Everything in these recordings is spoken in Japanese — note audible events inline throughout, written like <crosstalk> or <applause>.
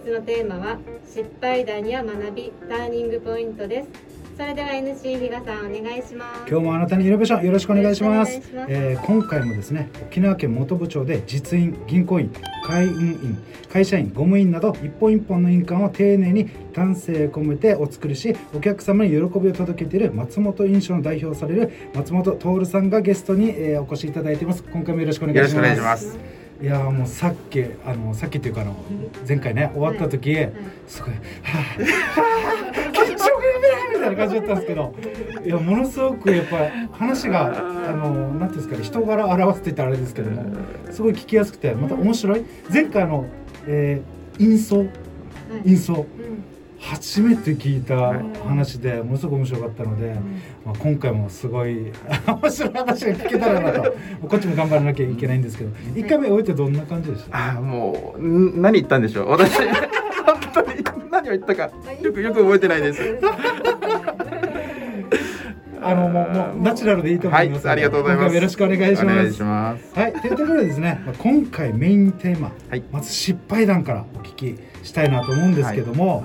日のテーマは失敗談や学びターニングポイントです。それでは NC 比嘉さんお願いします。今日もあなたにイノベーションよろしくお願いします。よろしくお願いします。えー今回もですね沖縄県本部町で実印銀行員会運員会社員ゴム員など一本一本の印鑑を丁寧に丹精込めてお作りしお客様に喜びを届けている松本印書の代表される松本徹さんがゲストに、えーお越しいただいています。今回もよろしくお願いしますいやーもうさっきあのさっきっていうかあの前回ね終わった時、すごい「はぁはぁ緊張がやめない!」みたいな感じだったんですけどいやものすごくやっぱ話があのなんていうんですかね人柄を表すって言ったらあれですけどもすごい聞きやすくてまた面白い前回あの、えー、印象はい印象うん初めて聞いた話でものすごく面白かったので、うん。まあ、今回もすごい <laughs> 面白い話が聞けたらなと。<laughs> こっちも頑張らなきゃいけないんですけど1回目終えてどんな感じでした？あーもうん何言ったんでしょう？私。<laughs> 本当に。何を言ったか。よくよく覚えてないです。あのもうもうナチュラルでいいと思いますはいありがとうございます。よろしくお願いします。お願いしますはい、というところでですね、まあ今回メインテーマ、はい。まず失敗談からお聞きしたいなと思うんですけども、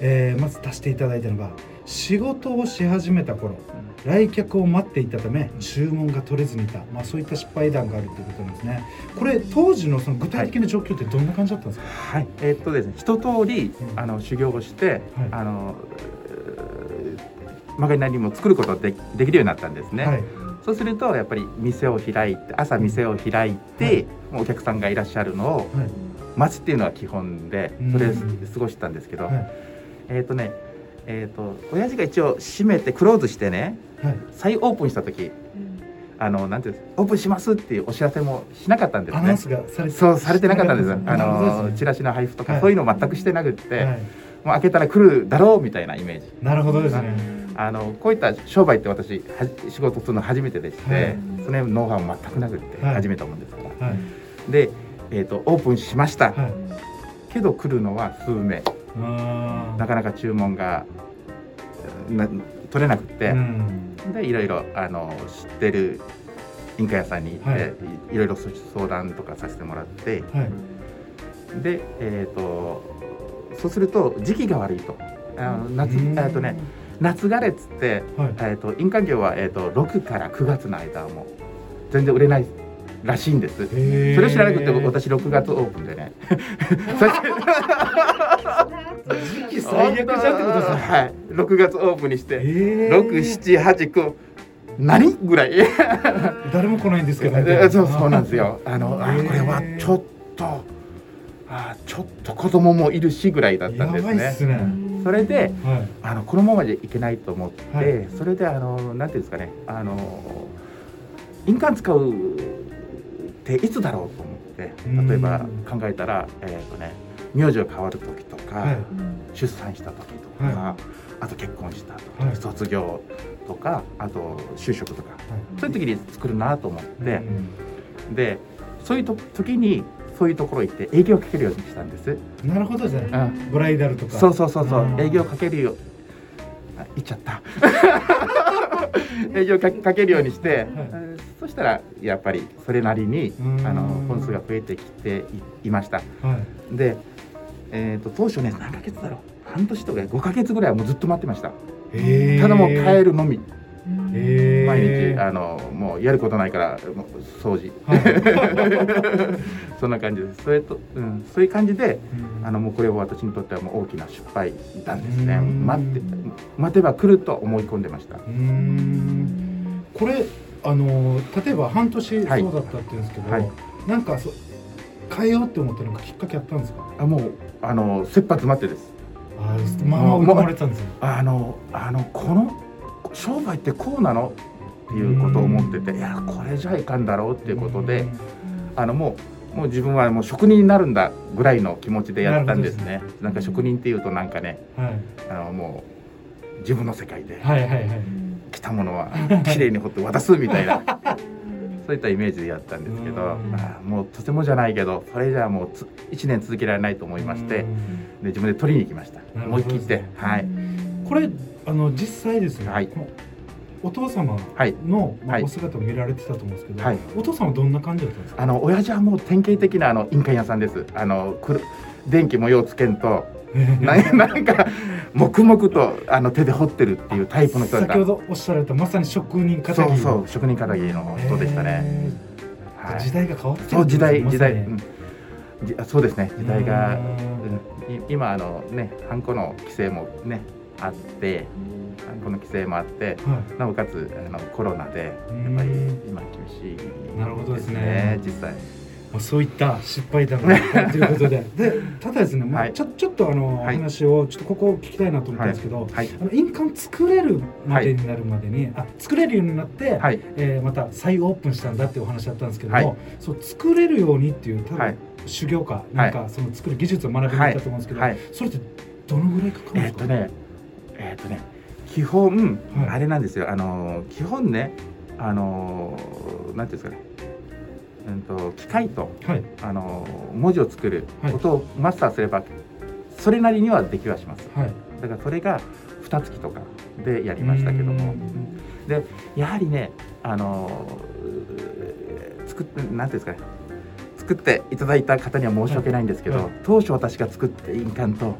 えーまず出していただいたのが仕事をし始めた頃来客を待っていたため注文が取れずにいた、まあ、そういった失敗談があるということなんですね。これ当時のその具体的な状況ってどんな感じだったんですか、はい。えーっとですね一通りうん。あの修行をして、はい。あのまがいなりも作ることがでできるようになったんですね、はい。そうするとやっぱり店を開いて朝店を開いて、お客さんがいらっしゃるのをはい。待つっていうのは基本でそれで過ごしたんですけど、はいえっ、とねえっ、と親父が一応閉めてクローズしてねはい。再オープンした時あのなんていうんですオープンしますっていうお知らせもしなかったんですね。アナウンスがされてそうされてなかったんです。ですね。のチラシの配布とか、はい。そういうの全くしてなくって、はい。もう開けたら来るだろうみたいなイメージ。なるほどですね。あのこういった商売って私はじ仕事するの初めてでして、はい。そのノウハウも全くなくってはい。始めたもんですから、はい。で、えー、とオープンしました、はい。けど来るのは数名。あーなかなか注文がな取れなくって、うん。でいろいろあの知ってる印鑑屋さんに行って、はい。い、いろいろ相談とかさせてもらって。はい。で、えー、とそうすると時期が悪いと。あの夏,、うん。えーとね、夏枯れっつって、はい。えー、と印鑑業は、えー、と6から9月の間はもう全然売れないらしいんです。それを知らなくて私6月オープンでね。時期最悪じゃんってことですねはい。6月オープンにしてえ6789何ぐらい？<laughs> 誰も来ないんですけど、えそうそうなんですよ。あのあこれはちょっとあちょっと子供もいるしぐらいだったやんですね。すね。それではい。あのこのままじゃいけないと思って、はい。それであのなんていうんですかね。あの印鑑使うっていつだろうと思ってうん。例えば考えたらえっ、とね名字が変わる時とか、はい。出産した時とか、はあと結婚した時、はい。卒業とかあと就職とかそういう時に作るなと思って、でそういうと時にそういうところ行って営業かけるようにしたんです。うんなるほどですね。うん。ブライダルとか。そうそうそうそう。うん営業かけるよあ言っちゃった。<laughs> 営業か <laughs> かけるようにして、うんそしたらやっぱりそれなりにうん。あの本数が増えてきていいました。はい。で、えー、と当初ね何ヶ月だろう。半年とか5ヶ月ぐらいはもうずっと待ってました。ただもう帰。るのみ。毎日あのもうやることないからもう掃除。はい。<laughs> そんな感じです。それと、うん、そういう感じでうん。あのもうこれは私にとってはもう大きな失敗なんですね。うん。待って待てば来ると思い込んでました。これあの例えば半年そうだはいったって言うんですけど、はい。なんかそ変えようって思ったのがきっかけあったんですか？あもうあの切羽詰まってです。あーまあまあれてたんですよ。あのあのこの商売ってこうなの？っていうことを思ってていやこれじゃいかんだろうっていうことであのもうもう自分はもう職人になるんだぐらいの気持ちでやったんですね。なんか職人っていうとなんかねはい。あのもう自分の世界で。はいはいはい。来たものは <laughs> 綺麗に彫って渡すみたいなそういったイメージでやったんですけど、うん。あーもうとてもじゃないけどそれじゃあもうつ1年続けられないと思いまして、うん。で自分で取りに行きました。思い切って。はい。これあの実際ですね、はい。お父様はい。の、お姿を見られてたと思うんですけど、はい。お父様はどんな感じだったんですか？あの親父はもう典型的なあの印鑑屋さんです。あのくる電気模様つけんとな <laughs> なんか黙々とあの手で彫ってるっていうタイプの人だった。先ほどおっしゃられたまさに職人かそうそう職人肩着の人でしたね、へはい。ー時代が変わってるそう時代時代、うん。そうですね。時代が、今あのねハンコの規制もねあってハンコの規制もあってはなおかつあのコロナでやっぱり今厳しいなるほどですね。実際。い、まあ、そういった失敗談がということで。でただですね、まあはい。ちょちょっとあの、はい。話をちょっとここを聞きたいなと思ったんですけど、はい。あの印鑑作れるまでになるまでに、あ作れるようになって、はい。えーまた再オープンしたんだっていうお話だったんですけども、はい。そう作れるようにっていう多分、はい。修行かなんかその作る技術を学びに行ったと思うんですけど、はい。それってどのぐらいかかるんですか、えーっとねえーっとね基本、はい。あれなんですよ。あの基本ねあのなんていうんですかねうんと機械とはい。あの文字を作るはい。ことをマスターすれば、それなりにはできはします。はい。だからそれが二月とかでやりましたけども。うん。でやはりねあのう作ってなんていうんですかね。作っていただいた方には申し訳ないんですけど、はい。当初私が作った印鑑と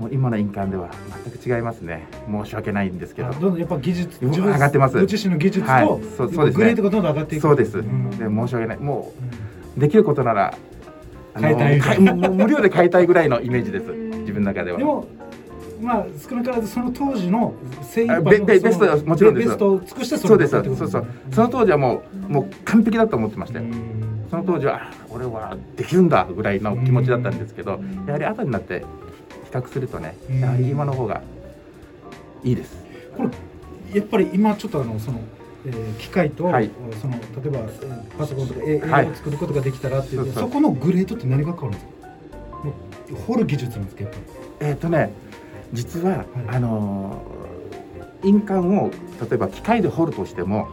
もう今の印鑑では全く違いますね。申し訳ないんですけど。あどんどんやっぱ技術うん上がってます。ご自身の技術と、はい。そうそうですね。グレードがどんどん上がっていく。そうです、ん。で申し訳ない。もうできることならあの変えたい。無料で買いたいぐらいのイメージです。自分の中では。でもまあ少なからずその当時の精一あ杯のベベベストはもちろんです。ベストを尽くしてそうですそうそうその当時はもうもう完璧だと思ってましたよ、うん。その当時はあ俺はできるんだぐらいの気持ちだったんですけどやはり後になって比較するとねうん。やはり今の方がいいです。これやっぱり今ちょっとあのその、えー機械と、はい。その例えばえーパソコンとか絵はい。絵を作ることができたらっていう、そうそこのグレードって何が変わるんですか？掘る技術なんですかえっ、とね実は、い。あのー印鑑を例えば機械で彫るとしても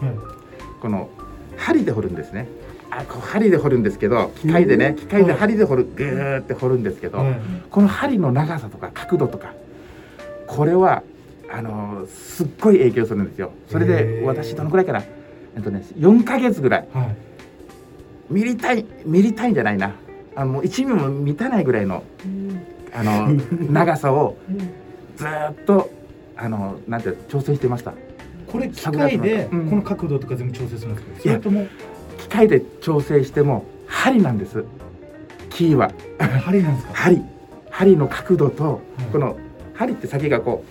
この針で彫るんですね。あこう針で彫るんですけど機械でね機械で針で彫るグーって彫るんですけど、はいこの針の長さとか角度とかこれはあのーすっごい影響するんですよ。それへでー。私どのくらいかな。えっとね4ヶ月ぐらい。はい。ミリ単位ミリ単位じゃないな。あのもう1ミリも満たないぐらいのあの長さをずーっとあのなんて調整してましたこれ機械でうん。この角度とか全部調整するんですか、それとも？機械で調整しても針なんです。キーは。針なんですか？針。針の角度とはいこの針って先がこ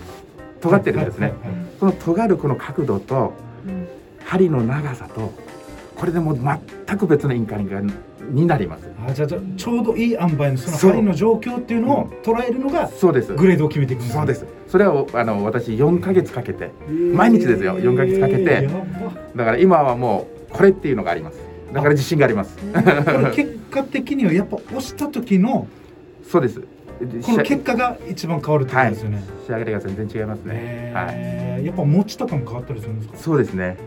う尖ってるんですね。この尖るこの角度と針の長さとこれでもう全く別の印鑑がになります。あじゃあじゃあちょうどいい塩梅のその針の状況っていうのを捉えるのがそうです。グレードを決めていくんですね。そうですそれをあの私4ヶ月かけて毎日ですよ4ヶ月かけて。だから今はもうこれっていうのがあります。だから自信があります。結果的にはやっぱ押した時のそうです。この結果が一番変わるってことですよね、仕上がりが全然違いますね。はい。やっぱ持ちとかも変わったりするんですか？そうですね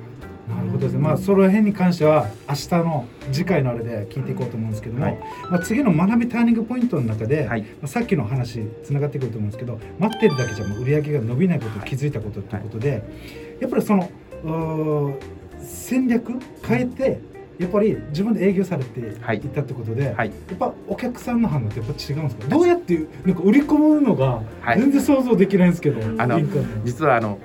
なるほどですね。まあその辺に関しては明日の次回のあれで聞いていこうと思うんですけども、はい。まあ、次の学びターニングポイントの中で、はい。まあ、さっきの話つながってくると思うんですけど待ってるだけじゃもう売り上げが伸びないことに気づいたことということで、やっぱりその戦略変えてやっぱり自分で営業されていはいったってことで、やはい。っぱお客さんの反応ってやっぱ違うんですか？どうやってなんか売り込むのがはい。全然想像できないんですけど、あの。実はあの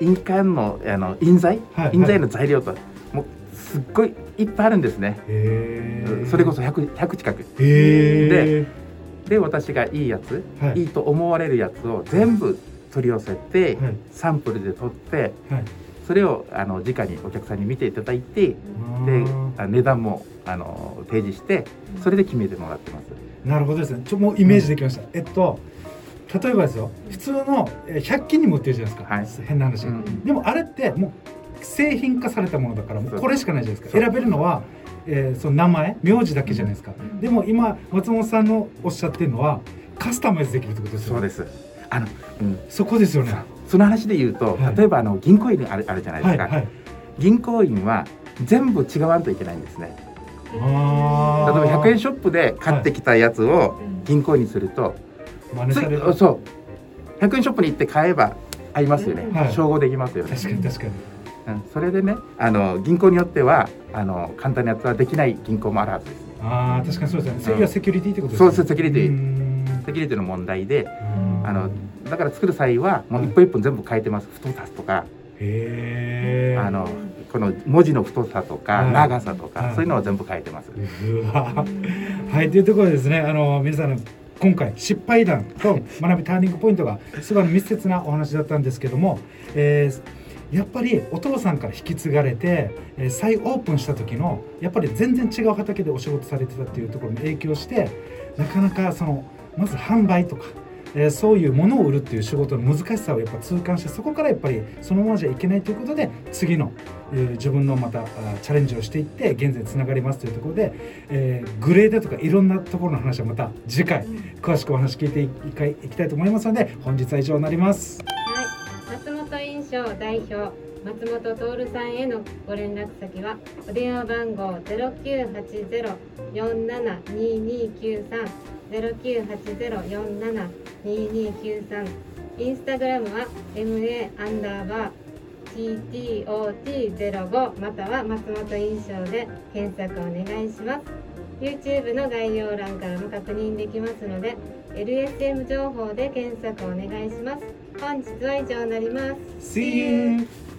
印鑑のあの印材、はい印材の材料ともうすっごいいっぱいあるんですね、それこそ 100, 100近く。へー。で私がいいやつ、はい。い、いと思われるやつを全部取り寄せて、はい。サンプルで取ってはい。それをあの直にお客さんに見ていただいてで値段もあの提示してそれで決めてもらってます。なるほどですね。ちょもうイメージできました、えっと例えばですよ普通のえー100均にも売ってるじゃないですか、はい。変な話、うん。でもあれってもう製品化されたものだからもうこれしかないじゃないですか。選べるのは、えーその名前名字だけじゃないですか、でも今松本さんのおっしゃってるのはカスタマイズできるってことですよね。そうです。あの、うん、そこですよね。その話で言うと、はい。例えばあの銀行員あるあるじゃないですか、はいはい。銀行員は全部違わんといけないんですね。あ例えば100円シショップで買ってきたやつを銀行員にすると、真似されるそう。100円ショップに行って買えば合いますよね、はい。照合できますよね、確かに確かに。うん、それでねあの銀行によってはあの簡単なやつはできない銀行もあるはずです。ああ確かにそうですよね。それがセキュリティってことですそうそうセキュリティ。ィセキュリティの問題であのだから作る際はもう一本一本全部変えてます。太さとか。へえあのこの文字の太さとかはい。長さとか、はい。そういうのを全部変えてます、はいというところでですねあの皆さんの今回失敗談と学びターニングポイントがすごい密接なお話だったんですけども、えーやっぱりお父さんから引き継がれて、えー再オープンした時のやっぱり全然違う畑でお仕事されてたっていうところに影響してなかなかそのまず販売とか、えーそういうものを売るっていう仕事の難しさをやっぱ痛感してそこからやっぱりそのままじゃいけないということで次の、えー自分のまたあチャレンジをしていって現在につながりますというところで、えーグレードとかいろんなところの話はまた次回詳しくお話聞いていきたいいきたいと思いますので本日は以上になります。はい、松本印象代表松本徹さんへのご連絡先はお電話番号ゼロ九八ゼロ四七二二九三ゼロ九八ゼロ四七二二九三。インスタグラムは MA アンダーバー TTOT05 または松本印象で検索お願いします。YouTube の概要欄からも確認できますので LSM 情報で検索お願いします。本日は以上になります。See you!